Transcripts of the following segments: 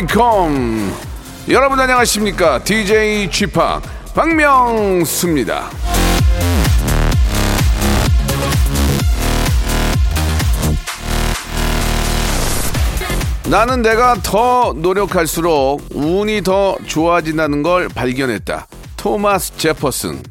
Welcome. 여러분 안녕하십니까? DJ P 박명수입니다. 나는 내가 더 노력할수록 운이 더 좋아진다는 걸 발견했다. 토마스 제퍼슨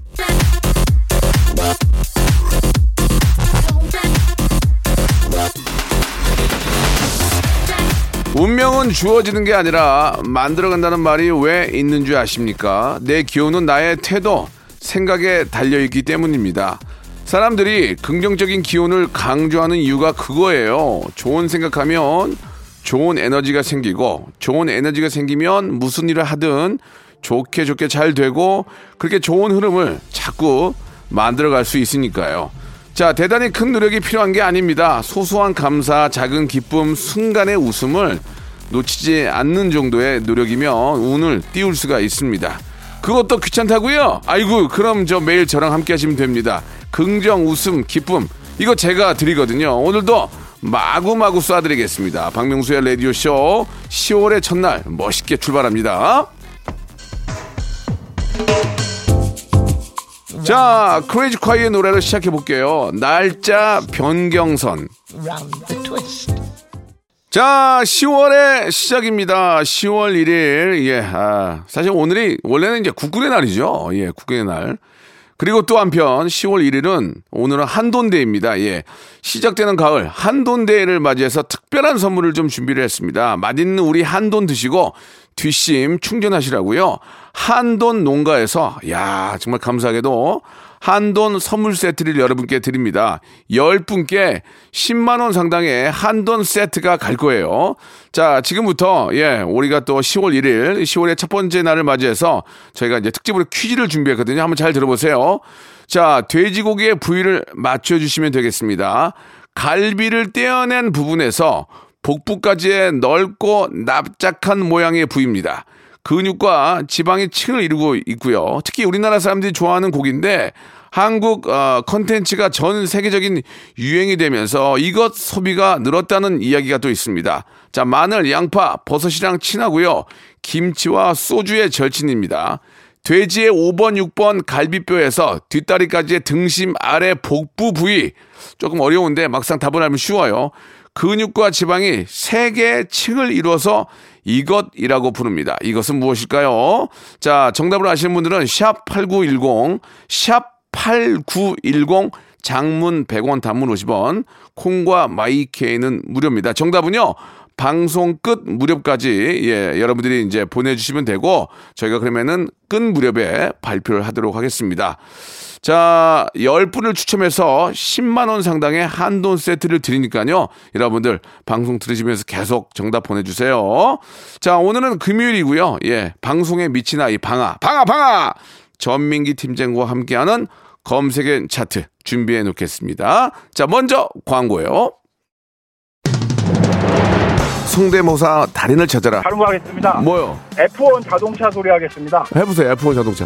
운명은 주어지는 게 아니라 만들어간다는 말이 왜 있는 줄 아십니까? 내 기운은 나의 태도, 생각에 달려있기 때문입니다. 사람들이 긍정적인 기운을 강조하는 이유가 그거예요. 좋은 생각하면 좋은 에너지가 생기고, 좋은 에너지가 생기면 무슨 일을 하든 좋게 좋게 잘 되고, 그렇게 좋은 흐름을 자꾸 만들어 갈 수 있으니까요. 자, 대단히 큰 노력이 필요한 게 아닙니다. 소소한 감사, 작은 기쁨, 순간의 웃음을 놓치지 않는 정도의 노력이면 운을 띄울 수가 있습니다. 그것도 귀찮다고요? 아이고, 그럼 저 매일 저랑 함께 하시면 됩니다. 긍정, 웃음, 기쁨. 이거 제가 드리거든요. 오늘도 마구마구 쏴드리겠습니다. 박명수의 라디오쇼 10월의 첫날 멋있게 출발합니다. 자, 크레이지 콰이의 노래를 시작해 볼게요. 날짜 변경선. 자, 10월의 시작입니다. 10월 1일. 예, 아, 사실 오늘이 원래는 이제 국군의 날이죠. 예, 국군의 날. 그리고 또 한편 10월 1일은 오늘은 한돈데이입니다. 예. 시작되는 가을 한돈데이를 맞이해서 특별한 선물을 좀 준비를 했습니다. 맛있는 우리 한돈 드시고 뒷심 충전하시라고요. 한돈 농가에서 야 정말 감사하게도 한돈 선물 세트를 여러분께 드립니다. 10분께 10만 원 상당의 한돈 세트가 갈 거예요. 자, 지금부터 예, 우리가 또 10월 1일, 10월의 첫 번째 날을 맞이해서 저희가 이제 특집으로 퀴즈를 준비했거든요. 한번 잘 들어보세요. 자, 돼지고기의 부위를 맞춰 주시면 되겠습니다. 갈비를 떼어낸 부분에서 복부까지의 넓고 납작한 모양의 부위입니다. 근육과 지방이 층을 이루고 있고요. 특히 우리나라 사람들이 좋아하는 고기인데 한국 어, 컨텐츠가 전 세계적인 유행이 되면서 이것 소비가 늘었다는 이야기가 또 있습니다. 자, 마늘, 양파, 버섯이랑 친하고요. 김치와 소주의 절친입니다. 돼지의 5번, 6번 갈비뼈에서 뒷다리까지의 등심 아래 복부 부위 조금 어려운데 막상 답을 하면 쉬워요. 근육과 지방이 세 개의 층을 이루어서 이것이라고 부릅니다. 이것은 무엇일까요? 자, 정답을 아시는 분들은 샵 8910, 샵 8910 장문 100원 단문 50원 콩과 마이케이는 무료입니다. 정답은요. 방송 끝 무렵까지 예, 여러분들이 이제 보내주시면 되고 저희가 그러면은 끝 무렵에 발표를 하도록 하겠습니다. 자, 10분을 추첨해서 10만원 상당의 한돈 세트를 드리니까요. 여러분들 방송 들으시면서 계속 정답 보내주세요. 자, 오늘은 금요일이고요. 예, 방송에 미친 아이 방아, 방아, 방아! 전민기 팀장과 함께하는 검색엔 차트 준비해 놓겠습니다. 자, 먼저 광고요. 성대모사 달인을 찾아라. 다른 거 하겠습니다. 뭐요? F1 자동차 소리 하겠습니다. 해보세요, F1 자동차.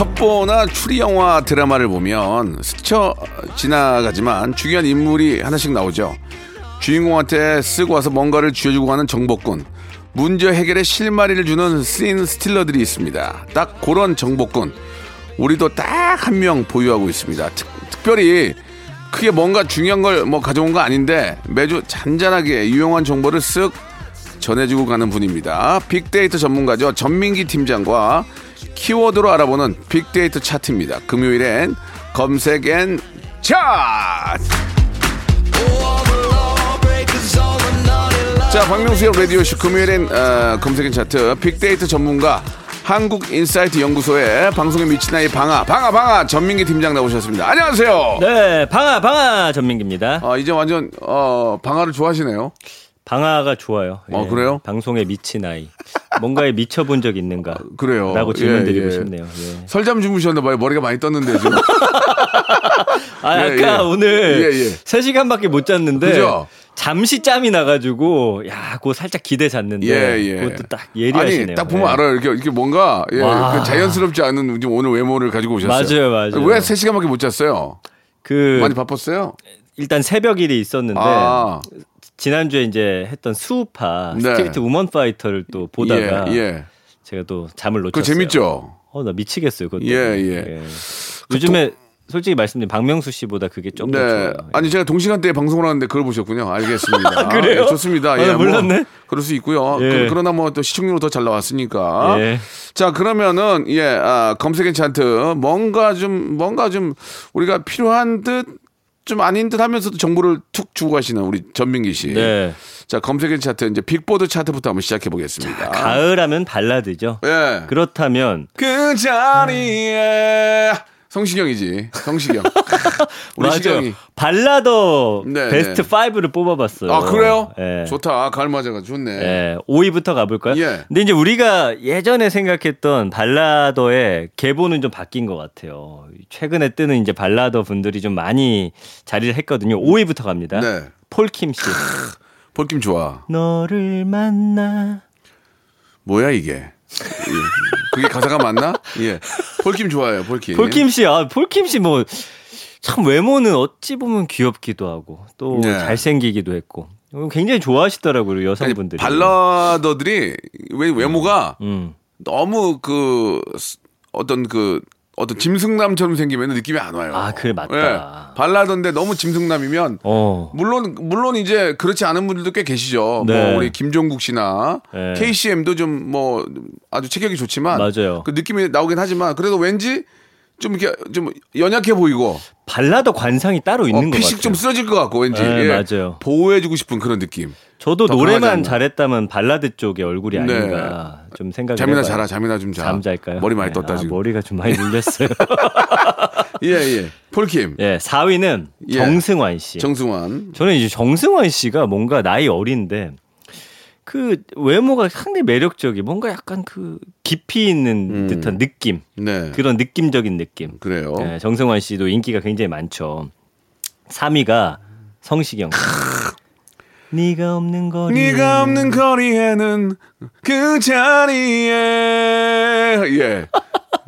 첩보나 추리 영화 드라마를 보면 스쳐 지나가지만 중요한 인물이 하나씩 나오죠. 주인공한테 쓰고 와서 뭔가를 쥐어주고 가는 정복군. 문제 해결에 실마리를 주는 씬 스틸러들이 있습니다. 딱 그런 정복군. 우리도 딱 한 명 보유하고 있습니다. 특, 특별히 크게 뭔가 중요한 걸 뭐 가져온 거 아닌데 매주 잔잔하게 유용한 정보를 쓱 전해주고 가는 분입니다. 빅데이터 전문가죠. 전민기 팀장과 키워드로 알아보는 빅데이터 차트입니다. 금요일엔 검색 N 차트! 자, 박명수의 라디오쇼 금요일엔 어, 검색 N 차트 빅데이터 전문가 한국인사이트 연구소의 방송에 미친 아이 방아 방아 방아 전민기 팀장 나오셨습니다. 안녕하세요. 네, 방아 방아 전민기입니다. 아, 이제 완전 어, 방아를 좋아하시네요. 방아가 좋아요. 예. 어, 그래요? 방송에 미친 아이. 뭔가에 미쳐본 적 있는가? 그래요. 라고 질문드리고 예, 예. 싶네요. 예. 설잠 주무셨나 봐요. 머리가 많이 떴는데 지금. 아, 예, 아까 예. 오늘 예, 예. 3시간밖에 못 잤는데 그죠? 잠시 짬이 나가지고 야, 그거 살짝 기대 잤는데 예, 예. 그것도 딱 예리하시네요. 아니 딱 보면 예. 알아요. 이렇게 이렇게 뭔가 예, 와. 그 자연스럽지 않은 오늘 외모를 가지고 오셨어요. 맞아요, 맞아요. 왜 3시간밖에 못 잤어요? 그 많이 바빴어요? 일단 새벽 일이 있었는데 아, 지난주에 이제 했던 수우파 네. 스트리트 우먼 파이터를 또 보다가 예, 예. 제가 또 잠을 놓쳤어요. 재밌죠? 어, 나 미치겠어요. 그것도. 예, 예. 요즘에 솔직히 말씀드리면 박명수 씨보다 그게 좀더 네. 좋아요. 아니 제가 동시간대에 방송을 하는데 그걸 보셨군요. 알겠습니다. 그래요? 예, 좋습니다. 아, 예, 나 몰랐네. 그럴 수 있고요. 예. 그, 러나 뭐 또 시청률로 더 잘 나왔으니까. 예. 자 그러면은 예 아, 검색 N 차트 뭔가 좀 뭔가 좀 우리가 필요한 듯 좀 아닌 듯 하면서도 정보를 툭 주고 가시는 우리 전민기 씨. 네. 자 검색엔 차트 이제 빅보드 차트부터 한번 시작해 보겠습니다. 가을 하면 발라드죠. 예. 그렇다면 그 자리에 성시경이지. 성시경. 우리 맞아요. 시경이. 발라더 네, 베스트 네. 5를 뽑아봤어요. 아 그래요? 예. 좋다. 가을 맞아가 좋네. 예, 5위부터 가볼까요? 예. 근데 이제 우리가 예전에 생각했던 발라더의 계보는 좀 바뀐 것 같아요. 최근에 뜨는 이제 발라더 분들이 좀 많이 자리를 했거든요. 5위부터 갑니다. 네. 폴킴 씨. 볼김 좋아. 너를 만나. 뭐야 이게? 예. 그게 가사가 맞나? 예. 볼김 좋아요. 볼김. 폴킴 씨, 아, 폴킴 씨 뭐, 참 외모는 어찌 보면 귀엽기도 하고, 또 네. 잘생기기도 했고, 굉장히 좋아하시더라고요, 아니, 여성분들이. 발라더들이 왜 외모가 음. 너무 그 어떤 그 어떤 짐승남처럼 생기면 느낌이 안 와요. 아, 그래, 맞다. 예. 발라더인데 너무 짐승남이면 어. 물론 물론 이제 그렇지 않은 분들도 꽤 계시죠. 네. 뭐 우리 김종국 씨나 네. KCM도 좀 뭐 아주 체격이 좋지만 맞아요. 그 느낌이 나오긴 하지만 그래도 왠지 좀 이렇게 좀 연약해 보이고 발라더 관상이 따로 어, 있는 것 피식 같아요. 좀 쓰러질 것 같고 왠지 네, 예. 맞아요. 보호해주고 싶은 그런 느낌. 저도 노래만. 잘했다면 발라드 쪽의 얼굴이 네. 아닌가 좀 생각을 잠이나 해봐요. 자라, 잠이나 좀 자. 잠잘까요? 머리 많이 네. 떴다 아, 지금. 머리가 좀 많이 눌렸어요. 예, 예. 폴킴, 예, 4위는 예. 정승환 씨. 정승환. 저는 이제 정승환 씨가 뭔가 나이 어린데 그 외모가 상당히 매력적이 뭔가 약간 그 깊이 있는 음. 듯한 느낌 네. 그런 느낌적인 느낌. 그래요. 예, 정승환 씨도 인기가 굉장히 많죠. 3위가 성시경. 씨. 네가 없는 거리. 네가 없는 거리에는 그 자리에 예.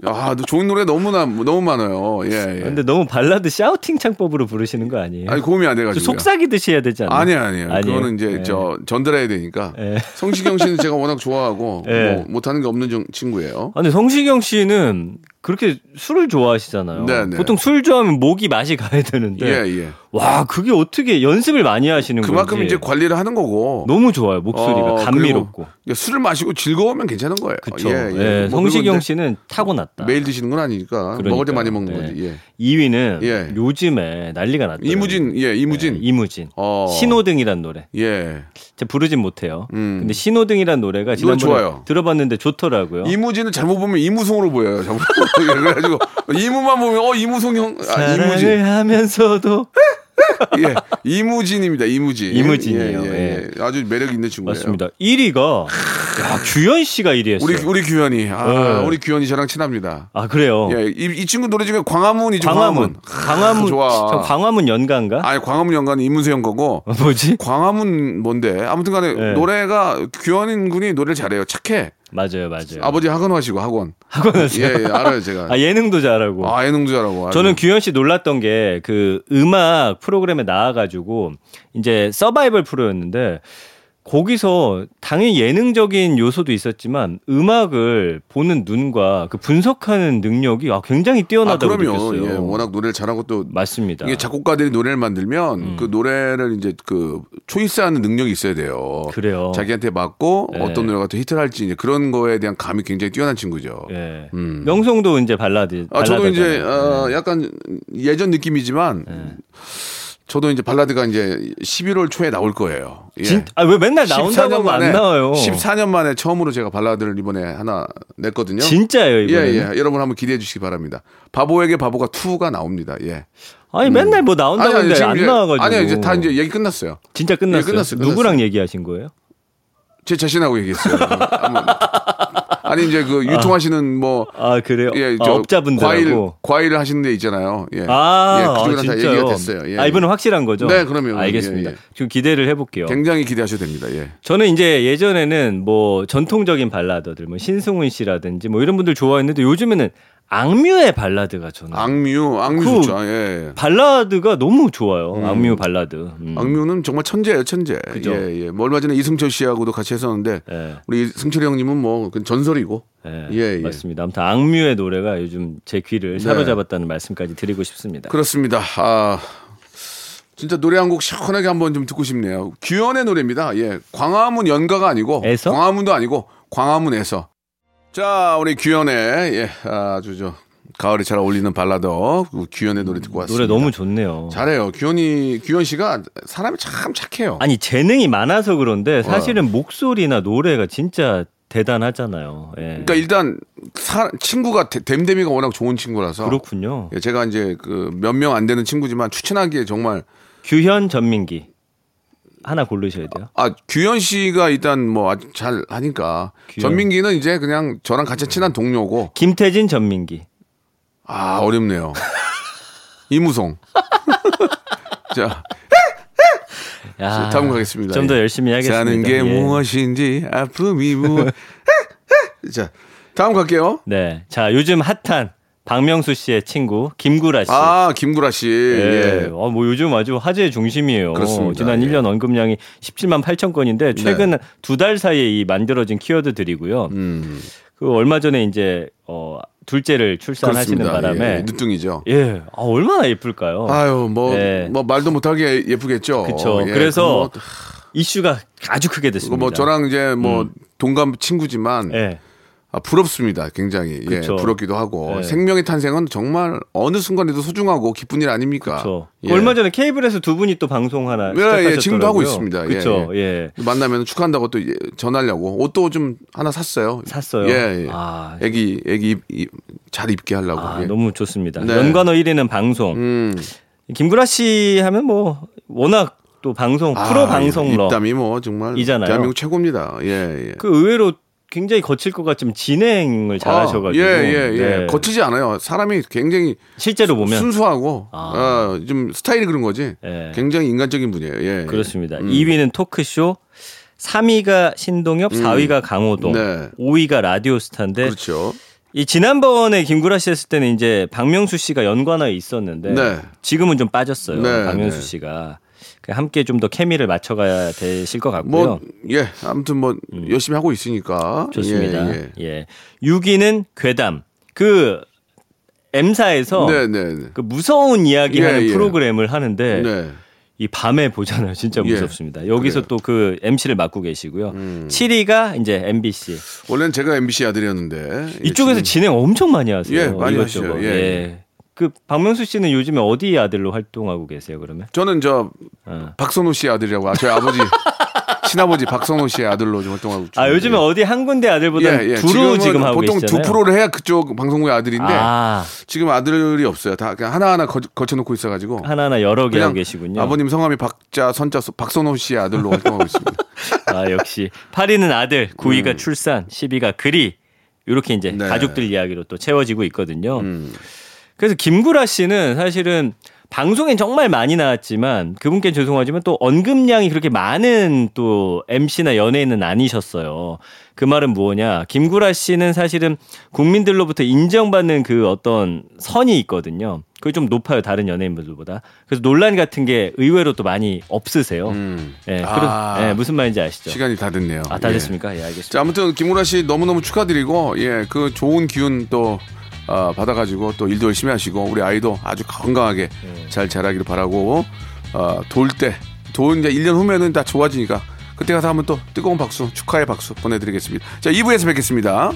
아, 너 좋은 노래 너무나 너무 많아요. 예, 예. 근데 너무 발라드 샤우팅 창법으로 부르시는 거 아니에요? 아니 고음이 안좀 돼가지고. 속삭이듯이 해야 되지 않나요? 아니에요, 아니에요. 아니에요? 그거는 이제 예. 저 전달해야 되니까. 예. 성시경 씨는 제가 워낙 좋아하고 예. 뭐 못하는 게 없는 정- 친구예요. 아니 성시경 씨는 그렇게 술을 좋아하시잖아요. 네, 네. 보통 술 좋아하면 목이 맛이 가야 되는데 예, 예. 와 그게 어떻게 연습을 많이 하시는 그만큼 건지 이제 관리를 하는 거고. 너무 좋아요 목소리가 어, 감미롭고. 술을 마시고 즐거우면 괜찮은 거예요. 그쵸. 예, 예, 예. 뭐 성시경 씨는 타고났다. 매일 드시는 건 아니니까 먹을 때 많이 먹는 그러니까요. 거지. 예. 2위는 예. 요즘에 난리가 났다. 이무진, 예, 이무진. 이무진. 어. 신호등이란 노래. 예. 제가 부르진 못해요. 음. 근데 신호등이란 노래가 노래 지난번에 좋아요. 들어봤는데 좋더라고요. 이무진은 잘못 보면 이무송으로 보여요. 잘못. 그래가지고 이무만 보면 어 이무송 형, 아, 사랑을 이무진. 하면서도 예, 이무진입니다. 이무진. 이무진이에요. 예, 예, 예. 아주 매력 있는 친구예요. 맞습니다. 1위가 야, 규현 씨가 1위였어요. 우리 우리 규현이, 아, 네. 우리 규현이 저랑 친합니다. 아 그래요. 예, 이, 이 친구 노래 중에 광화문이죠. 광화문. 광화문. 좋아. 저 광화문 연가인가? 아니 광화문 연가는 이문세 형 거고 어, 뭐지? 광화문 뭔데? 아무튼간에 네. 노래가 규현 군이 노래를 잘해요. 착해. 맞아요, 맞아요. 아버지 학원 하시고 학원. 학원에서 예, 예 알아요 제가. 아 예능도 잘하고. 아 예능도 잘하고. 아주. 저는 규현 씨 놀랐던 게 그 음악 프로그램에 나와가지고 이제 서바이벌 프로였는데 거기서 당연히 예능적인 요소도 있었지만 음악을 보는 눈과 그 분석하는 능력이 아, 굉장히 아 뛰어나다고 그럼요. 느꼈어요. 예, 워낙 노래를 잘하고 또 맞습니다. 이게 작곡가들이 노래를 만들면 음. 그 노래를 이제 그 초이스하는 능력이 있어야 돼요. 그래요. 자기한테 맞고 네. 어떤 노래가 더 히트를 할지 이제 그런 거에 대한 감이 굉장히 뛰어난 친구죠. 예. 음. 명성도 이제 발라드. 아, 저도 이제. 어, 약간 예전 느낌이지만 네. 저도 이제 발라드가 이제 11월 초에 나올 거예요. 예. 진, 아, 왜 맨날 나온다고 안 나와요? 14년 만에 처음으로 제가 발라드를 이번에 하나 냈거든요. 진짜예요, 이번에. 예, 예. 여러분 한번 기대해 주시기 바랍니다. 바보에게 바보가 2가 나옵니다. 예. 아니, 맨날 뭐 나온다고 아니, 아니, 안 이제- 나와 가지고. 아니요, 이제 다 이제 얘기 끝났어요. 진짜 끝났어요. 예, 끝났어요, 누구랑 끝났어요. 얘기하신 거예요? 제 자신하고 얘기했어요. 아니 이제 그 유통하시는 뭐 아, 그래요? 예, 아, 저 업자분들하고. 과일 과일을 하시는 데 있잖아요. 예. 아, 예, 아, 그쪽이랑 다 진짜요? 얘기가 됐어요. 예. 아, 이번엔 확실한 거죠? 네, 그럼요. 알겠습니다. 예, 예. 좀 기대를 해볼게요. 굉장히 기대하셔도 됩니다. 예. 저는 이제 예전에는 뭐 전통적인 발라더들, 뭐 신승훈 씨라든지 뭐 이런 분들 좋아했는데 요즘에는 악뮤의 발라드가 저는 악뮤, 악뮤 그- 좋죠. 예. 발라드가 너무 좋아요. 악뮤 발라드. 음. 악뮤는 정말 천재예요, 천재. 그죠. 예, 예. 뭐 얼마 전에 이승철 씨하고도 같이 했었는데 예, 우리 승철이 형님은 뭐 전설이고. 예, 예, 예. 맞습니다. 아무튼 악뮤의 노래가 요즘 제 귀를 네. 사로잡았다는 말씀까지 드리고 싶습니다. 그렇습니다. 아. 진짜 노래 한 곡 시원하게 한번 좀 듣고 싶네요. 규현의 노래입니다. 예. 광화문 연가가 아니고 에서? 광화문도 아니고 광화문에서. 자, 우리 규현의 예, 아주 저 가을에 잘 어울리는 발라더 그 규현의 노래 듣고 왔습니다. 노래 너무 좋네요. 잘해요. 규현이 규현 씨가 사람이 참 착해요. 아니 재능이 많아서 그런데 사실은 목소리나 노래가 진짜 대단하잖아요. 예. 그러니까 일단 사- 친구가 데- 댐댐이가 워낙 좋은 친구라서 그렇군요. 예, 제가 이제 그 몇 명 안 되는 친구지만 추천하기에 정말 규현 전민기 하나 고르셔야 돼요. 아 규현 씨가 일단 뭐 잘 하니까 규현. 전민기는 이제 그냥 저랑 같이 친한 동료고 김태진 전민기. 아 어렵네요. 이무송. 자 야, 다음 가겠습니다. 좀더 예. 열심히 하겠습니다. 사는 게 예. 무엇인지 아픔이 무엇. 자 다음 갈게요. 네. 자, 요즘 핫한 박명수 씨의 친구 김구라 씨. 아 김구라 씨. 예. 예. 어, 뭐 요즘 아주 화제의 중심이에요. 그렇습니다. 지난 예. 네. 1년 언급량이 17만 8천 건인데 최근 두달 사이에 이 만들어진 키워드들이고요. 음, 그 얼마 전에 이제 어 둘째를 출산하시는 그렇습니다. 바람에 예, 늦둥이죠. 예. 아, 얼마나 예쁠까요? 아유 뭐뭐 예. 말도 못하게 예쁘겠죠. 그쵸. 예, 그래서 뭐, 이슈가 아주 크게 됐습니다. 뭐 저랑 이제 뭐 동감 친구지만 예. 아, 부럽습니다. 굉장히 예, 그쵸. 부럽기도 하고 예. 생명의 탄생은 정말 어느 순간에도 소중하고 기쁜 일 아닙니까? 예. 얼마 전에 케이블에서 두 분이 또 방송 하나 예. 예, 지금도 하고 있습니다. 예, 그렇죠. 예. 만나면 축하한다고 또 예, 전하려고 옷도 좀 하나 샀어요. 샀어요. 예, 예. 아, 애기 애기 입- 입- 잘 입게 하려고. 아, 예. 너무 좋습니다. 네. 연관어 1위는 방송. 음. 김구라 씨 하면 뭐 워낙 또 방송 아, 프로 방송러 입담이 뭐 정말 이잖아요. 대한민국 최고입니다. 예, 예. 그 의외로 굉장히 거칠 것 같지만 진행을 잘하셔가지고 아, 예, 예, 예. 네. 거치지 않아요. 사람이 굉장히 실제로 보면 순수하고 아. 어, 좀 스타일이 그런 거지. 예. 굉장히 인간적인 분이에요. 예. 그렇습니다. 음. 2위는 토크쇼, 3위가 신동엽, 4위가 강호동, 네. 5위가 라디오 스타인데 그렇죠. 이 지난번에 김구라 씨 했을 때는 이제 박명수 씨가 연관어에 있었는데 네. 지금은 좀 빠졌어요. 네, 박명수 네. 씨가 그 함께 좀 더 케미를 맞춰가야 되실 것 같고요. 뭐 예, 아무튼 뭐 열심히 하고 있으니까 음. 좋습니다. 예, 예. 예. 6위는 괴담. 그 M사에서 네, 네, 네. 그 무서운 이야기 예, 하는 예. 프로그램을 하는데 네. 이 밤에 보잖아요. 진짜 예. 무섭습니다. 여기서 그래요. 또그 MC를 맡고 계시고요. 7위가 이제 MBC. 원래는 제가 MBC 아들이었는데 이쪽에서 지금 진행 엄청 많이 하세요. 예, 많이. 하시죠. 예. 그 박명수 씨는 요즘에 어디 아들로 활동하고 계세요? 그러면? 저는 저 어. 박선호 씨 아들이라고 아, 저희 아버지 친아버지 박선호 씨의 아들로 좀 활동하고 있죠. 아 요즘에 어디 한 군데 아들보다 예, 예. 두루 지금 하고 보통 계시잖아요. 두 프로를 해야 그쪽 방송국의 아들인데 아 지금 아들이 없어요. 다 그냥 하나하나 거, 거쳐놓고 있어가지고 하나하나 여러 개 하고 계시군요. 아버님 성함이 박자 선자 박선호 씨의 아들로 활동하고 있습니다. 아 역시 8위는 아들, 9위가 출산, 10위가 글이 이렇게 이제 음. 네. 가족들 이야기로 또 채워지고 있거든요. 음. 그래서 김구라 씨는 사실은 방송엔 정말 많이 나왔지만 그분께 죄송하지만 또 언급량이 그렇게 많은 또 MC나 연예인은 아니셨어요. 그 말은 뭐냐? 김구라 씨는 사실은 국민들로부터 인정받는 그 어떤 선이 있거든요. 그게 좀 높아요 다른 연예인분들보다. 그래서 논란 같은 게 의외로 또 많이 없으세요. 음. 예, 아. 그런- 예, 무슨 말인지 아시죠? 시간이 다 됐네요. 아, 다 예. 됐습니까? 예, 알겠습니다. 자, 아무튼 김우라 씨 너무 너무 축하드리고 예, 그 좋은 기운 또 어, 받아가지고 또 일도 열심히 하시고 우리 아이도 아주 건강하게 네. 잘 자라기를 바라고 어, 돌 때, 돌 이제 1년 후면은 다 좋아지니까 그때 가서 한번 또 뜨거운 박수, 축하의 박수 보내드리겠습니다. 자, 2부에서 뵙겠습니다.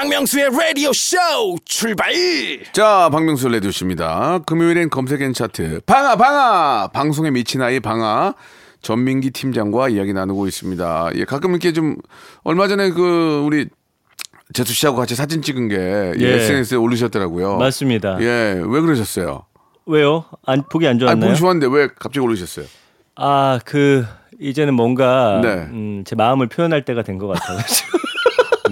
박명수의 라디오 쇼 출발 자, 박명수 레디오씨입니다. 금요일엔 검색엔 차트. 방아, 방아! 방송에 미친 아이 방아. 전민기 팀장과 이야기 나누고 있습니다. 예, 가끔 이렇게 좀, 얼마 전에 그, 우리, 재수 씨하고 같이 사진 찍은 게 예, 예. SNS에 올리셨더라고요. 맞습니다. 예, 왜 그러셨어요? 왜요? 안 보기 안 아니, 좋았나요? 보기 좋았는데 왜 갑자기 올리셨어요? 아, 그 이제는 뭔가 네. 음, 제 마음을 표현할 때가 된 것 같아가지고.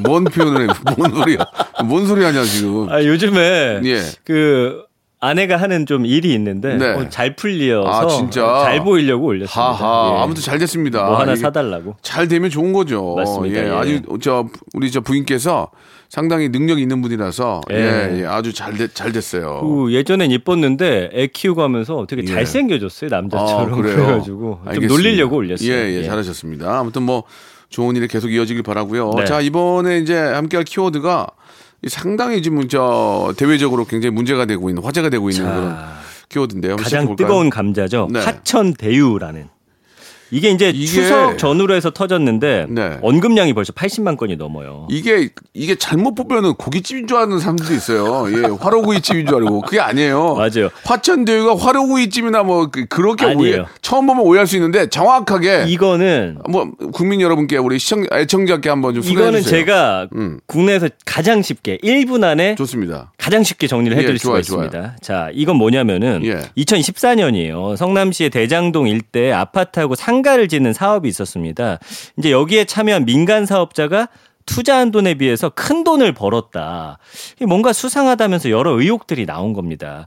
뭔 표현을 해? 뭔 소리야? 뭔 소리 하냐, 지금. 아, 요즘에 예. 그 아내가 하는 좀 일이 있는데 네. 어, 잘 풀려서 아, 진짜? 잘 보이려고 올렸습니다. 하하. 예. 아무튼 잘 됐습니다. 뭐 하나 사달라고. 잘 되면 좋은 거죠. 맞습니다. 예, 예. 아주 저 우리 저 부인께서 상당히 능력이 있는 분이라서 예, 예. 예, 아주 잘, 됐, 잘 됐어요. 그 예전엔 이뻤는데 애 키우고 하면서 되게 예. 잘생겨졌어요 남자처럼 아, 그래요? 그래가지고 좀 알겠습니다. 놀리려고 올렸어요. 예, 예, 잘하셨습니다. 아무튼 뭐 좋은 일이 계속 이어지길 바라고요. 네. 자 이번에 이제 함께할 키워드가 이 상당히 지금 저 대외적으로 굉장히 문제가 되고 있는 화제가 되고 있는 자, 그런 키워드인데요. 가장 시작해볼까요? 뜨거운 감자죠. 네. 하천대유라는. 이게 이제 이게- 추석 전후로 해서 터졌는데 네. 언급량이 벌써 80만 건이 넘어요. 이게 이게 잘못 보면은 고깃집인 줄 아는 사람들도 있어요. 예, 화로구이집인 줄 알고 그게 아니에요. 맞아요. 화천대유가 화로구이집이나 뭐 그- 그렇게 아니에요. 처음 보면 오해할 수 있는데 정확하게 이거는 뭐 국민 여러분께 우리 시청 애청자께 한번 좀 소개해 이거는 주세요. 제가 음. 국내에서 가장 쉽게 1분 안에 좋습니다. 가장 쉽게 정리를 예, 해드릴 좋아요, 수가 있습니다. 자, 이건 뭐냐면은 예. 2014년이에요. 성남시의 대장동 일대 아파트하고 상 가를 짓는 사업이 있었습니다. 이제 여기에 참여한 민간 사업자가 투자한 돈에 비해서 큰 돈을 벌었다. 뭔가 수상하다면서 여러 의혹들이 나온 겁니다.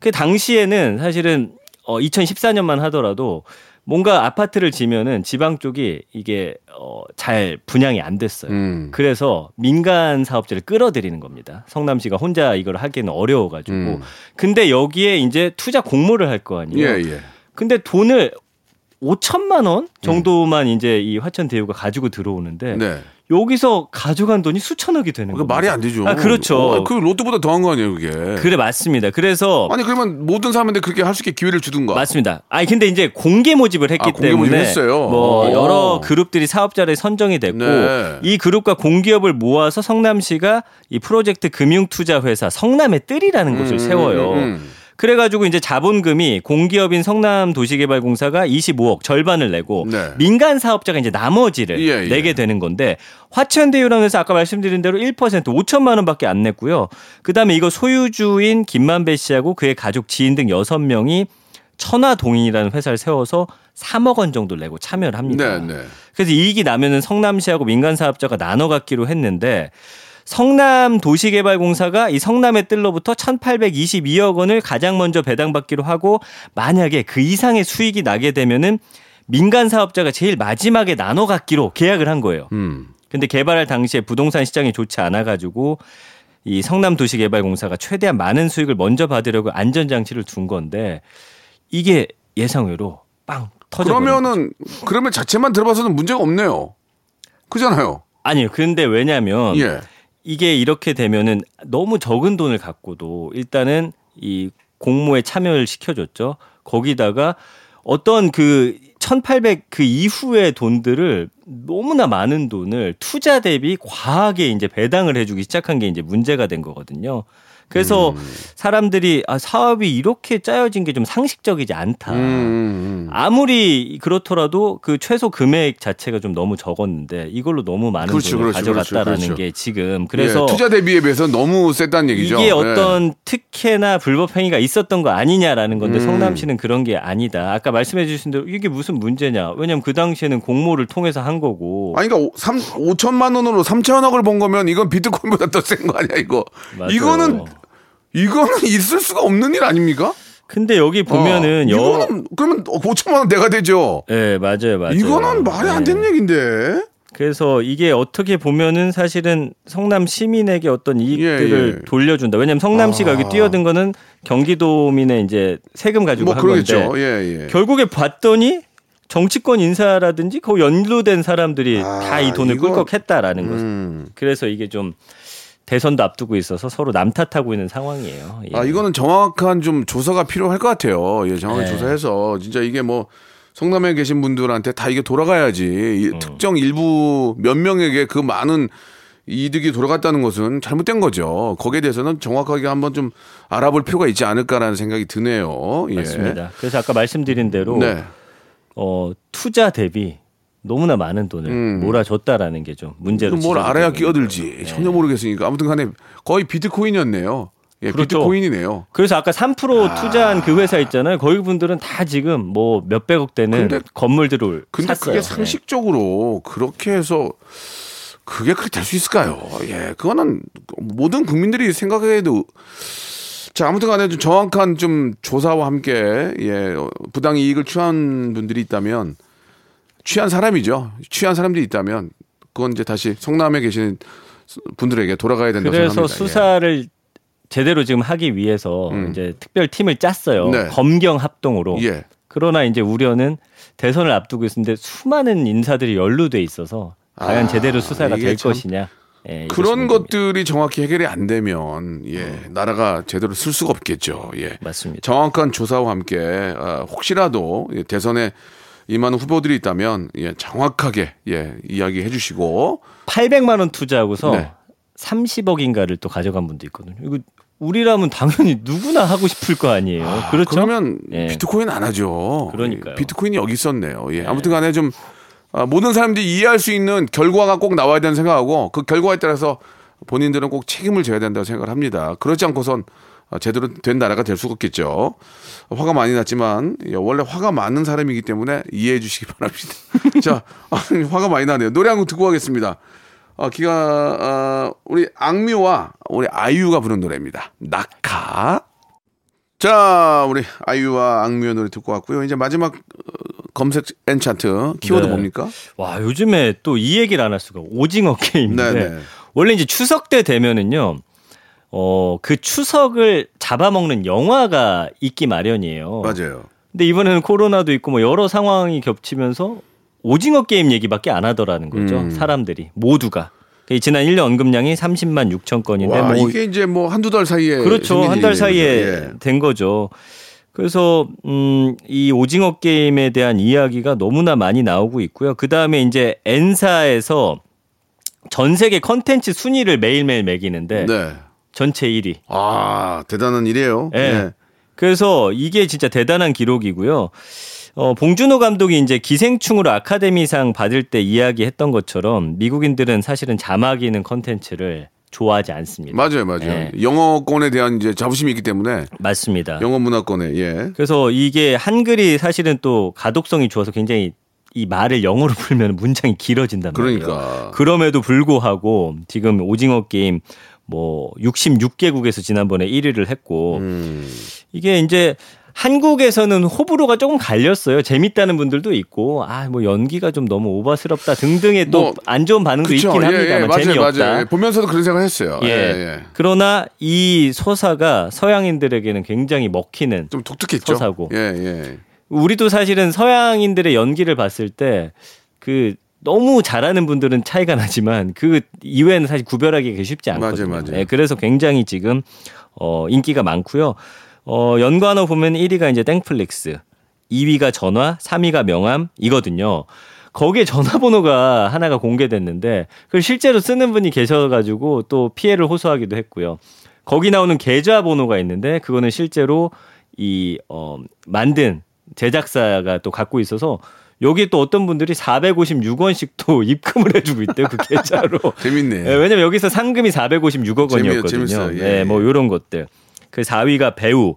그 당시에는 사실은 어 2014년만 하더라도 뭔가 아파트를 지면은 지방 쪽이 이게 어잘 분양이 안 됐어요. 음. 그래서 민간 사업자를 끌어들이는 겁니다. 성남시가 혼자 이걸 하기는 어려워가지고. 음. 근데 여기에 이제 투자 공모를 할 거 아니에요. 예, 예. 근데 돈을 5천만 원 정도만 이제 이 화천 대유가 가지고 들어오는데 네. 여기서 가져간 돈이 수천억이 되는 그 거예요. 말이 안 되죠. 아, 그렇죠. 어, 그 로또보다 더한 거 아니에요, 그게. 그래 맞습니다. 그래서 아니 그러면 모든 사람한테 그렇게 할 수 있게 기회를 주든가. 맞습니다. 아니 근데 이제 공개 모집을 했기 아, 공개 때문에 했어요. 뭐 오. 여러 그룹들이 사업자를 선정이 됐고 네. 이 그룹과 공기업을 모아서 성남시가 이 프로젝트 금융투자회사 성남의 뜰이라는 곳을 음, 세워요. 음, 음. 그래가지고 이제 자본금이 공기업인 성남도시개발공사가 25억 절반을 내고 네. 민간 사업자가 이제 나머지를 예, 예. 내게 되는 건데 화천대유라는 회사 아까 말씀드린 대로 1% 5천만 원밖에 안 냈고요. 그다음에 이거 소유주인 김만배 씨하고 그의 가족 지인 등 6명이 천화동인이라는 회사를 세워서 3억 원 정도 내고 참여를 합니다. 네, 네. 그래서 이익이 나면은 성남시하고 민간 사업자가 나눠 갖기로 했는데 성남 도시개발공사가 이 성남의 뜰로부터 1,822억 원을 가장 먼저 배당받기로 하고 만약에 그 이상의 수익이 나게 되면은 민간 사업자가 제일 마지막에 나눠 갖기로 계약을 한 거예요. 음. 근데 개발할 당시에 부동산 시장이 좋지 않아 가지고 이 성남 도시개발공사가 최대한 많은 수익을 먼저 받으려고 안전 장치를 둔 건데 이게 예상외로 빵 터져. 그러면은 그러면 자체만 들어봐서는 문제가 없네요. 그잖아요. 아니요. 근데 왜냐면 예. 이게 이렇게 되면은 너무 적은 돈을 갖고도 일단은 이 공모에 참여를 시켜줬죠. 거기다가 어떤 그 1800 그 이후의 돈들을 너무나 많은 돈을 투자 대비 과하게 이제 배당을 해주기 시작한 게 이제 문제가 된 거거든요. 그래서 음. 사람들이 아 사업이 이렇게 짜여진 게 좀 상식적이지 않다. 음, 음, 아무리 그렇더라도 그 최소 금액 자체가 좀 너무 적었는데 이걸로 너무 많은 그렇죠, 돈을 그렇죠, 가져갔다라는 그렇죠, 그렇죠. 게 지금 예, 그래서 투자 대비에 비해서 너무 셌다는 얘기죠. 이게 예. 어떤 특혜나 불법 행위가 있었던 거 아니냐라는 건데 음. 성남시는 그런 게 아니다. 아까 말씀해 주신 대로 이게 무슨 문제냐. 왜냐면 그 당시에는 공모를 통해서 한 거고. 아니 그러니까 3, 5천만 원으로 3천억을 번 거면 이건 비트코인보다 더 센 거 아니야 이거. 맞아요. 이거는 이거는 있을 수가 없는 일 아닙니까? 근데 여기 보면은 어, 여 이거는 그러면 5천만 원 내가 되죠. 네, 맞아요. 맞아요. 이거는 말이 안 네. 되는 얘기인데. 그래서 이게 어떻게 보면은 사실은 성남 시민에게 어떤 이익들을 예, 예. 돌려준다. 왜냐면 성남시가 아. 여기 뛰어든 거는 경기도민의 이제 세금 가지고 뭐 한 그러겠죠. 건데 예, 예. 결국에 봤더니 정치권 인사라든지 그 연루된 사람들이 아, 다이 돈을 이거- 꿀꺽했다라는 거죠. 음. 그래서 이게 좀 대선도 앞두고 있어서 서로 남 탓하고 있는 상황이에요. 예. 아 이거는 정확한 좀 조사가 필요할 것 같아요. 예, 정확히 네. 조사해서 진짜 이게 뭐 성남에 계신 분들한테 다 이게 돌아가야지 이 음. 특정 일부 몇 명에게 그 많은 이득이 돌아갔다는 것은 잘못된 거죠. 거기에 대해서는 정확하게 한번 좀 알아볼 필요가 있지 않을까라는 생각이 드네요. 예. 맞습니다. 그래서 아까 말씀드린 대로 네. 어, 투자 대비 너무나 많은 돈을 음. 몰아줬다라는 게 좀 문제로 뭘 알아야 끼어들지 거예요. 전혀 네. 모르겠으니까 아무튼 간에 거의 비트코인이었네요. 예, 그렇죠. 비트코인이네요. 그래서 아까 3% 투자한 그 회사 있잖아요. 거기 분들은 다 지금 뭐 몇백억 되는 근데- 건물들을 근데 샀어요. 그게 네. 상식적으로 그렇게 해서 그게 그렇게 될 수 있을까요? 예, 그거는 모든 국민들이 생각해도 자 아무튼 간에 좀 정확한 좀 조사와 함께 예 어, 부당 이익을 취한 분들이 있다면 취한 사람이죠. 취한 사람들이 있다면 그건 이제 다시 성남에 계시는 분들에게 돌아가야 된다고 그래서 생각합니다. 예. 수사를 제대로 지금 하기 위해서 음. 이제 특별 팀을 짰어요. 네. 검경 합동으로. 예. 예. 그러나 이제 우려는 대선을 앞두고 있는데 수많은 인사들이 연루돼 있어서 과연 아, 제대로 수사가 될참 것이냐. 예, 그런. 것들이 정확히 해결이 안 되면 예 나라가 제대로 쓸 수가 없겠죠. 예. 맞습니다. 정확한 조사와 함께 아, 혹시라도 예, 대선에 임하는 후보들이 있다면 예, 정확하게 예, 이야기해 주시고 800만 원 투자하고서 네. 30억인가를 또 가져간 분도 있거든요. 이거 우리라면 당연히 누구나 하고 싶을 거 아니에요. 그렇죠? 그러면 예. 비트코인 안 하죠. 그러니까요. 네. 비트코인이 여기 있었네요. 예. 아무튼간에 좀 아, 모든 사람들이 이해할 수 있는 결과가 꼭 나와야 된다는 생각하고 그 결과에 따라서 본인들은 꼭 책임을 져야 된다고 생각을 합니다. 그렇지 않고선 아, 제대로 된 나라가 될 수가 없겠죠. 화가 많이 났지만 예, 원래 화가 많은 사람이기 때문에 이해해 주시기 바랍니다. 자, 아, 화가 많이 나네요. 노래 한 곡 듣고 가겠습니다. 어, 기가 어, 우리 악뮤와 우리 아이유가 부른 노래입니다. 낙하. 자, 우리 아이유와 악뮤의 노래 듣고 왔고요. 이제 마지막 어, 검색 엔차트 키워드 네. 뭡니까? 와 요즘에 또 이 얘기를 안 할 수가 없- 오징어 게임인데 네네. 원래 이제 추석 때 되면은요 어 그 추석을 잡아먹는 영화가 있기 마련이에요. 맞아요. 근데 이번에는 코로나도 있고 뭐 여러 상황이 겹치면서 오징어 게임 얘기밖에 안 하더라는 거죠. 음. 사람들이 모두가. 그 지난 1년 언급량이 30만 6천 건인데 와, 뭐 이게 이제 뭐 한두 달 사이에 그렇죠. 한 달. 사이에 예. 된 거죠. 그래서 음, 이 오징어 게임에 대한 이야기가 너무나 많이 나오고 있고요. 그 다음에 이제 엔사에서 전 세계 컨텐츠 순위를 매일매일 매기는데 네. 전체 1위. 아, 대단한 일이에요. 예. 예. 그래서 이게 진짜 대단한 기록이고요. 어, 봉준호 감독이 이제 기생충으로 아카데미상 받을 때 이야기했던 것처럼 미국인들은 사실은 자막 있는 컨텐츠를 좋아하지 않습니다. 맞아요, 맞아요. 예. 영어권에 대한 이제 자부심이 있기 때문에 맞습니다. 영어 문화권에 예. 그래서 이게 한글이 사실은 또 가독성이 좋아서 굉장히 이 말을 영어로 풀면 문장이 길어진단 말이에요. 그러니까 그럼에도 불구하고 지금 오징어 게임 뭐 66개국에서 지난번에 1위를 했고 음. 이게 이제 한국에서는 호불호가 조금 갈렸어요. 재밌다는 분들도 있고, 아, 뭐 연기가 좀 너무 오바스럽다 등등의 또 뭐, 안 좋은 반응도 그쵸. 있긴 예, 합니다만 예, 맞아요, 재미없다. 맞아요. 예, 보면서도 그런 생각 했어요. 예. 예. 예. 그러나 이 서사가 서양인들에게는 굉장히 먹히는 좀 독특했죠. 서사고. 예, 예. 우리도 사실은 서양인들의 연기를 봤을 때 그 너무 잘하는 분들은 차이가 나지만 그 이외에는 사실 구별하기가 쉽지 않거든요. 맞아요, 맞아요. 네, 그래서 굉장히 지금 어 인기가 많고요. 어 연관어 보면 1위가 이제 땡플릭스, 2위가 전화, 3위가 명함 이거든요. 거기에 전화번호가 하나가 공개됐는데 그걸 실제로 쓰는 분이 계셔가지고 또 피해를 호소하기도 했고요. 거기 나오는 계좌번호가 있는데 그거는 실제로 이 어, 만든 제작사가 또 갖고 있어서 여기 또 어떤 분들이 456원씩 또 입금을 해주고 있대요 그 계좌로. 재밌네. 예, 왜냐면 여기서 상금이 456억 재미요, 원이었거든요. 예, 네, 뭐 예. 이런 것들. 그 4위가 배우.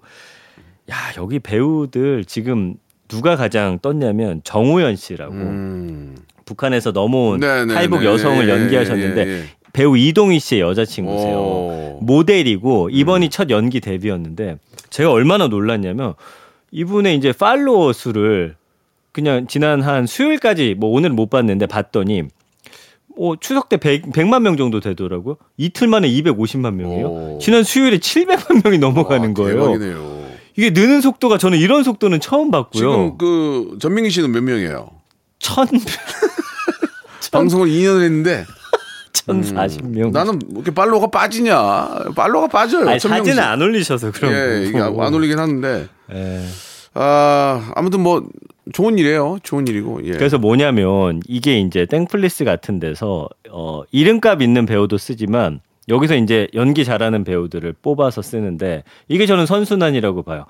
야 여기 배우들 지금 누가 가장 떴냐면 정우현 씨라고 음. 북한에서 넘어온 네, 네, 탈북 네, 여성을 예, 연기하셨는데 예, 예. 배우 이동희 씨의 여자친구세요. 오. 모델이고 음. 이번이 첫 연기 데뷔였는데 제가 얼마나 놀랐냐면 이분의 이제 팔로워 수를 그냥 지난 한 수요일까지 뭐 오늘 못 봤는데 봤더니 어, 추석 때 100, 100만 명 정도 되더라고요. 이틀 만에 250만 명이요. 오. 지난 수요일에 700만 명이 넘어가는 와, 거예요. 대박이네요. 이게 느는 속도가 저는 이런 속도는 처음 봤고요. 지금 그 전민기 씨는 몇 명이에요? 천 방송을 2년을 했는데 1040명. 나는 뭐 이렇게 팔로워가 빠지냐? 팔로워가 빠져요. 아니, 사진을 씩. 안 올리셔서 그런 예, 이게. 안 올리긴 하는데 예. 아 아무튼 뭐 좋은 일이에요. 좋은 일이고. 예. 그래서 뭐냐면 이게 이제 땡플리스 같은 데서 어 이름값 있는 배우도 쓰지만 여기서 이제 연기 잘하는 배우들을 뽑아서 쓰는데 이게 저는 선순환이라고 봐요.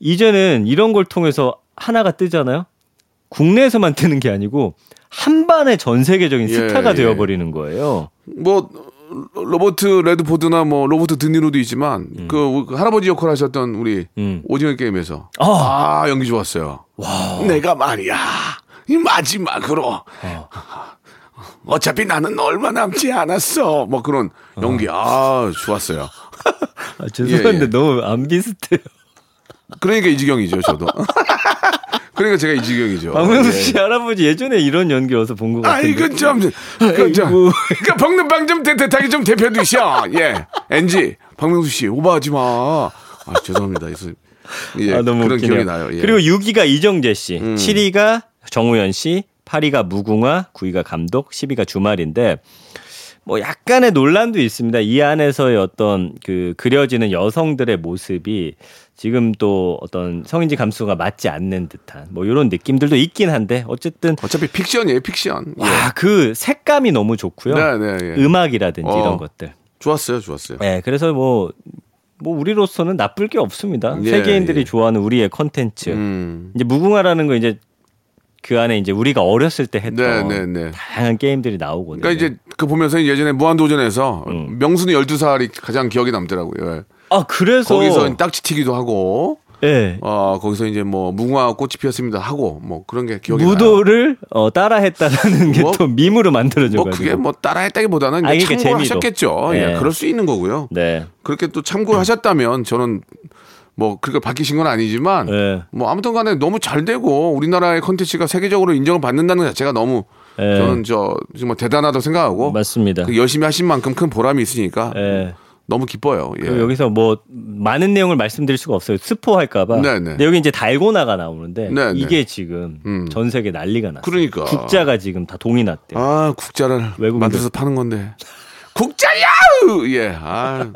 이제는 이런 걸 통해서 하나가 뜨잖아요. 국내에서만 뜨는 게 아니고 한 반에 전 세계적인 예, 스타가 예. 되어버리는 거예요. 뭐 로버트 레드포드나 뭐 로버트 드니로도 있지만 그 할아버지 역할 하셨던 우리 음. 오징어 게임에서 아. 아 연기 좋았어요. 내가 말이야 이 마지막으로 어차피 나는 얼마 남지 않았어. 뭐 그런 연기 아 좋았어요. 아, 죄송한데 예, 예. 너무 안 비슷해요. 그러니까 이지경이죠 저도. 그러니까 제가 이지경이죠. 박명수 예. 씨 할아버지 예전에 이런 연기 어서 본것 아, 같은데. 이건 좀, 그, 좀, 그니까, 먹는 빵좀 대대하게 좀 대표주시오. 예. NG, 박명수 씨, 오버하지 마. 아, 죄송합니다. 예, 아, 너무 그런 웃기네요. 기억이 나요. 예. 음. 그리고 6위가 이정재 씨, 7위가 정우현 씨, 8위가 무궁화, 9위가 감독, 10위가 주말인데 뭐 약간의 논란도 있습니다. 이 안에서의 어떤 그 그려지는 여성들의 모습이 지금 또 어떤 성인지 감수가 맞지 않는 듯한 뭐 이런 느낌들도 있긴 한데 어쨌든 어차피 픽션이에요, 픽션. 예. 와그 색감이 너무 좋고요. 네, 네, 예. 음악이라든지 어. 이런 것들. 좋았어요, 좋았어요. 네, 그래서 뭐, 뭐 우리로서는 나쁠 게 없습니다. 예, 세계인들이 예. 좋아하는 우리의 컨텐츠. 음. 이제 무궁화라는 거 이제 그 안에 이제 우리가 어렸을 때 했던 네, 네, 네. 다양한 게임들이 나오거든요. 그러니까 이제 그 보면서 예전에 무한도전에서 음. 명순이 12살이 가장 기억에 남더라고요. 예. 아 그래서 거기서 딱지 튀기도 하고, 예. 어, 거기서 이제 뭐 무궁화 꽃이 피었습니다 하고, 뭐 그런 게 기억이 나요. 무도를 어, 따라했다라는 게 뭐- 또 밈으로 만들어져 뭐 가지고. 그게 뭐 따라했다기보다는 아, 참고하셨겠죠. 재미로. 예, 예. 그럴 수 있는 거고요. 네. 그렇게 또 참고하셨다면 저는 뭐 그렇게 바뀌신 건 아니지만 예. 뭐 아무튼 간에 너무 잘 되고 우리나라의 컨텐츠가 세계적으로 인정을 받는다는 것 자체가 너무 예. 저는 저 정말 대단하다고 생각하고 맞습니다. 그 열심히 하신 만큼 큰 보람이 있으니까 예. 너무 기뻐요. 예. 여기서 뭐 많은 내용을 말씀드릴 수가 없어요. 스포할까봐. 네네. 근데 여기 이제 달고나가 나오는데 네네. 이게 지금 음. 전 세계 난리가 났어요. 그러니까. 국자가 지금 다 동이 났대요. 아 국자를. 만들어서 파는 건데 국자야! 예. 아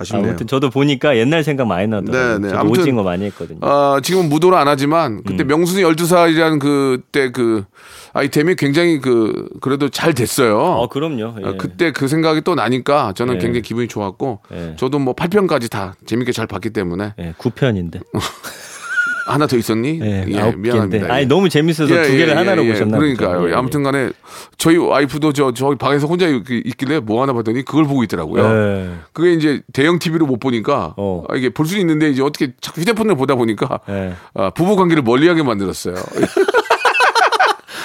아쉽네요. 아무튼 저도 보니까 옛날 생각 많이 나더라고요. 네네. 저도 아무튼 오징어 많이 했거든요. 어, 지금은 무도를 안 하지만 그때 명순이 12살이라는 그때 그 아이템이 굉장히 그 그래도 잘 됐어요. 어, 그럼요. 예. 어, 그때 그 생각이 또 나니까 저는 예. 굉장히 기분이 좋았고 예. 저도 뭐 8편까지 다 재밌게 잘 봤기 때문에 예, 9편인데. 하나 더 있었니? 예, 예, 아홉 미안합니다. 예. 아니 너무 재밌어서 예, 두 개를 예, 하나로 예, 예. 보셨나 그러니까요. 보죠. 예, 예. 아무튼 간에 저희 와이프도 저, 저 방에서 혼자 있- 있길래 뭐 하나 봤더니 그걸 보고 있더라고요. 예. 그게 이제 대형 TV로 못 보니까 어. 아, 이게 볼 수 있는데 이제 어떻게 자꾸 휴대폰을 보다 보니까 예. 아, 부부 관계를 멀리하게 만들었어요.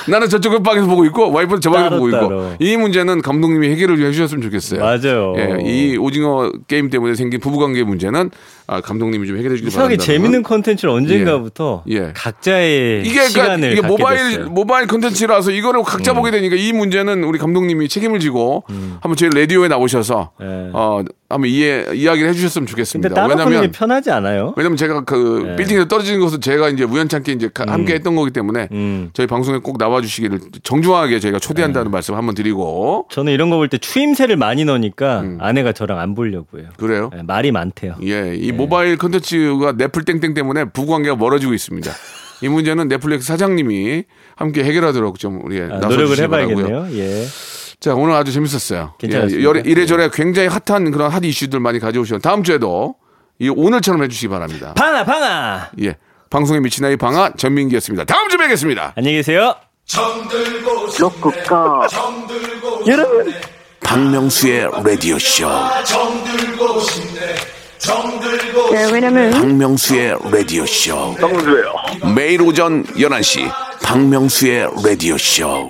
나는 저쪽 방에서 보고 있고 와이프는 저 방에서 보고 있고 따로. 이 문제는 감독님이 해결을 해주셨으면 좋겠어요. 맞아요. 예, 이 오징어 게임 때문에 생긴 부부 관계 문제는 아, 감독님이 좀 해결해 주길 이상하게 바란다. 재밌는 컨텐츠를 언젠가부터 예. 각자의 이게 그러니까 시간을 이게 모바일 됐어요. 음. 모바일 컨텐츠라서 이거를 각자 보게 되니까 이 문제는 우리 감독님이 책임을 지고 한번 저희 라디오에 나오셔서 예. 어, 한번 이해 이야기를 해주셨으면 근데 좋겠습니다. 따로 하는 게 왜냐면 편하지 않아요? 왜냐면 제가 그 네. 빌딩에서 떨어지는 것은 제가 이제 우연찮게 이제 가- 함께 했던 거기 때문에 음. 저희 방송에 꼭 나와주시기를 정중하게 저희가 초대한다는 말씀 한번 드리고 저는 이런 거 볼 때 추임새를 많이 넣으니까 음. 아내가 저랑 안 보려고 해요. 그래요. 네, 말이 많대요. 예, 이 모바일 컨텐츠가 넷플 땡땡 때문에 부관계가 멀어지고 있습니다. 이 문제는 넷플릭스 사장님이 함께 해결하도록 좀 우리 아, 나서 노력을. 해봐야겠네요. 예. 자, 오늘 아주 재밌었어요. 괜찮았습니까? 예, 이래- 이래저래 굉장히 핫한 그런 핫 이슈들 많이 가져오시고 다음 주에도 이 오늘처럼 해주시기 바랍니다. 방아 방아. 예, 방송에 미친 아이 방아 전민기였습니다. 다음 주에 뵙겠습니다. 안녕히 계세요. 로쿠꺼. 여러분. 박명수의 라디오 쇼. 네, 왜냐면 박명수의 라디오 쇼. 정수예요. 매일 오전 11시 박명수의 라디오 쇼.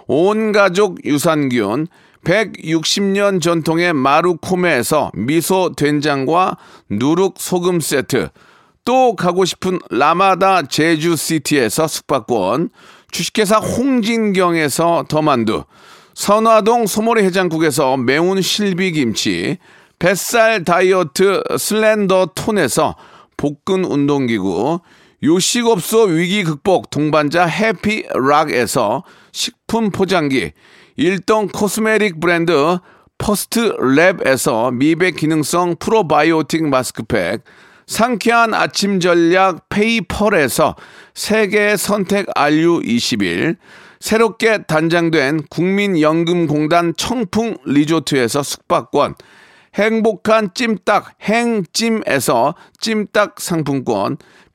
온 가족 유산균 160년 전통의 마루코메에서 미소 된장과 누룩 소금 세트 또 가고 싶은 라마다 제주시티에서 숙박권 주식회사 홍진경에서 더만두 선화동 소머리 해장국에서 매운 실비김치 뱃살 다이어트 슬렌더 톤에서 복근 운동기구 요식업소 위기 극복 동반자 해피락에서 식품 포장기 일동 코스메틱 브랜드 퍼스트 랩에서 미백 기능성 프로바이오틱 마스크팩 상쾌한 아침 전략 페이펄에서 세계 선택 RU21 새롭게 단장된 국민연금공단 청풍 리조트에서 숙박권 행복한 찜닭 행찜에서 찜닭 상품권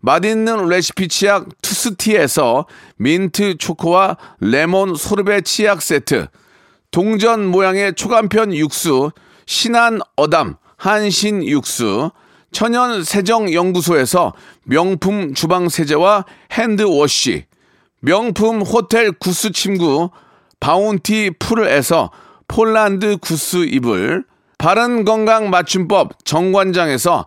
맛있는 레시피 치약 투스티에서 민트 초코와 레몬 소르베 치약 세트 동전 모양의 초간편 육수 신한 어담 한신 육수 천연 세정 연구소에서 명품 주방 세제와 핸드워시 명품 호텔 구스 침구 바운티 풀에서 폴란드 구스 이불 바른 건강 맞춤법 정관장에서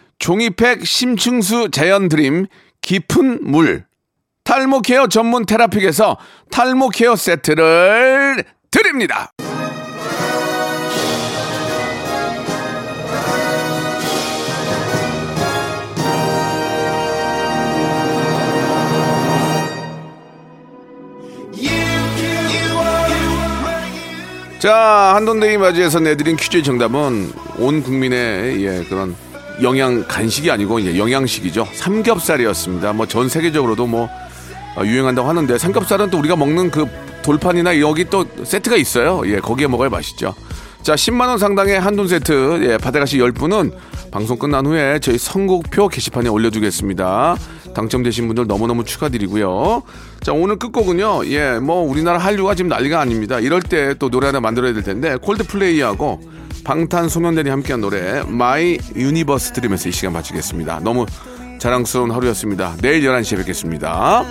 종이팩 심층수 자연 드림 깊은 물 탈모 케어 전문 테라픽에서 탈모 케어 세트를 드립니다. 자, 한돈데이 맞이해서 내드린 퀴즈의 정답은 온 국민의 예, 그런 영양 간식이 아니고 이제 영양식이죠. 삼겹살이었습니다. 뭐 전 세계적으로도 뭐 어, 유행한다고 하는데 삼겹살은 또 우리가 먹는 그 돌판이나 여기 또 세트가 있어요. 예, 거기에 먹어야 맛있죠. 자, 10만 원 상당의 한돈 세트 예, 받아가실 10분은 방송 끝난 후에 저희 선곡표 게시판에 올려두겠습니다. 당첨되신 분들 너무너무 축하드리고요. 자, 오늘 끝곡은요. 예, 뭐 우리나라 한류가 지금 난리가 아닙니다. 이럴 때 또 노래 하나 만들어야 될 텐데 콜드플레이하고 방탄소년단이 함께한 노래 My Universe 들으면서 이 시간 마치겠습니다. 너무 자랑스러운 하루였습니다. 내일 11시에 뵙겠습니다.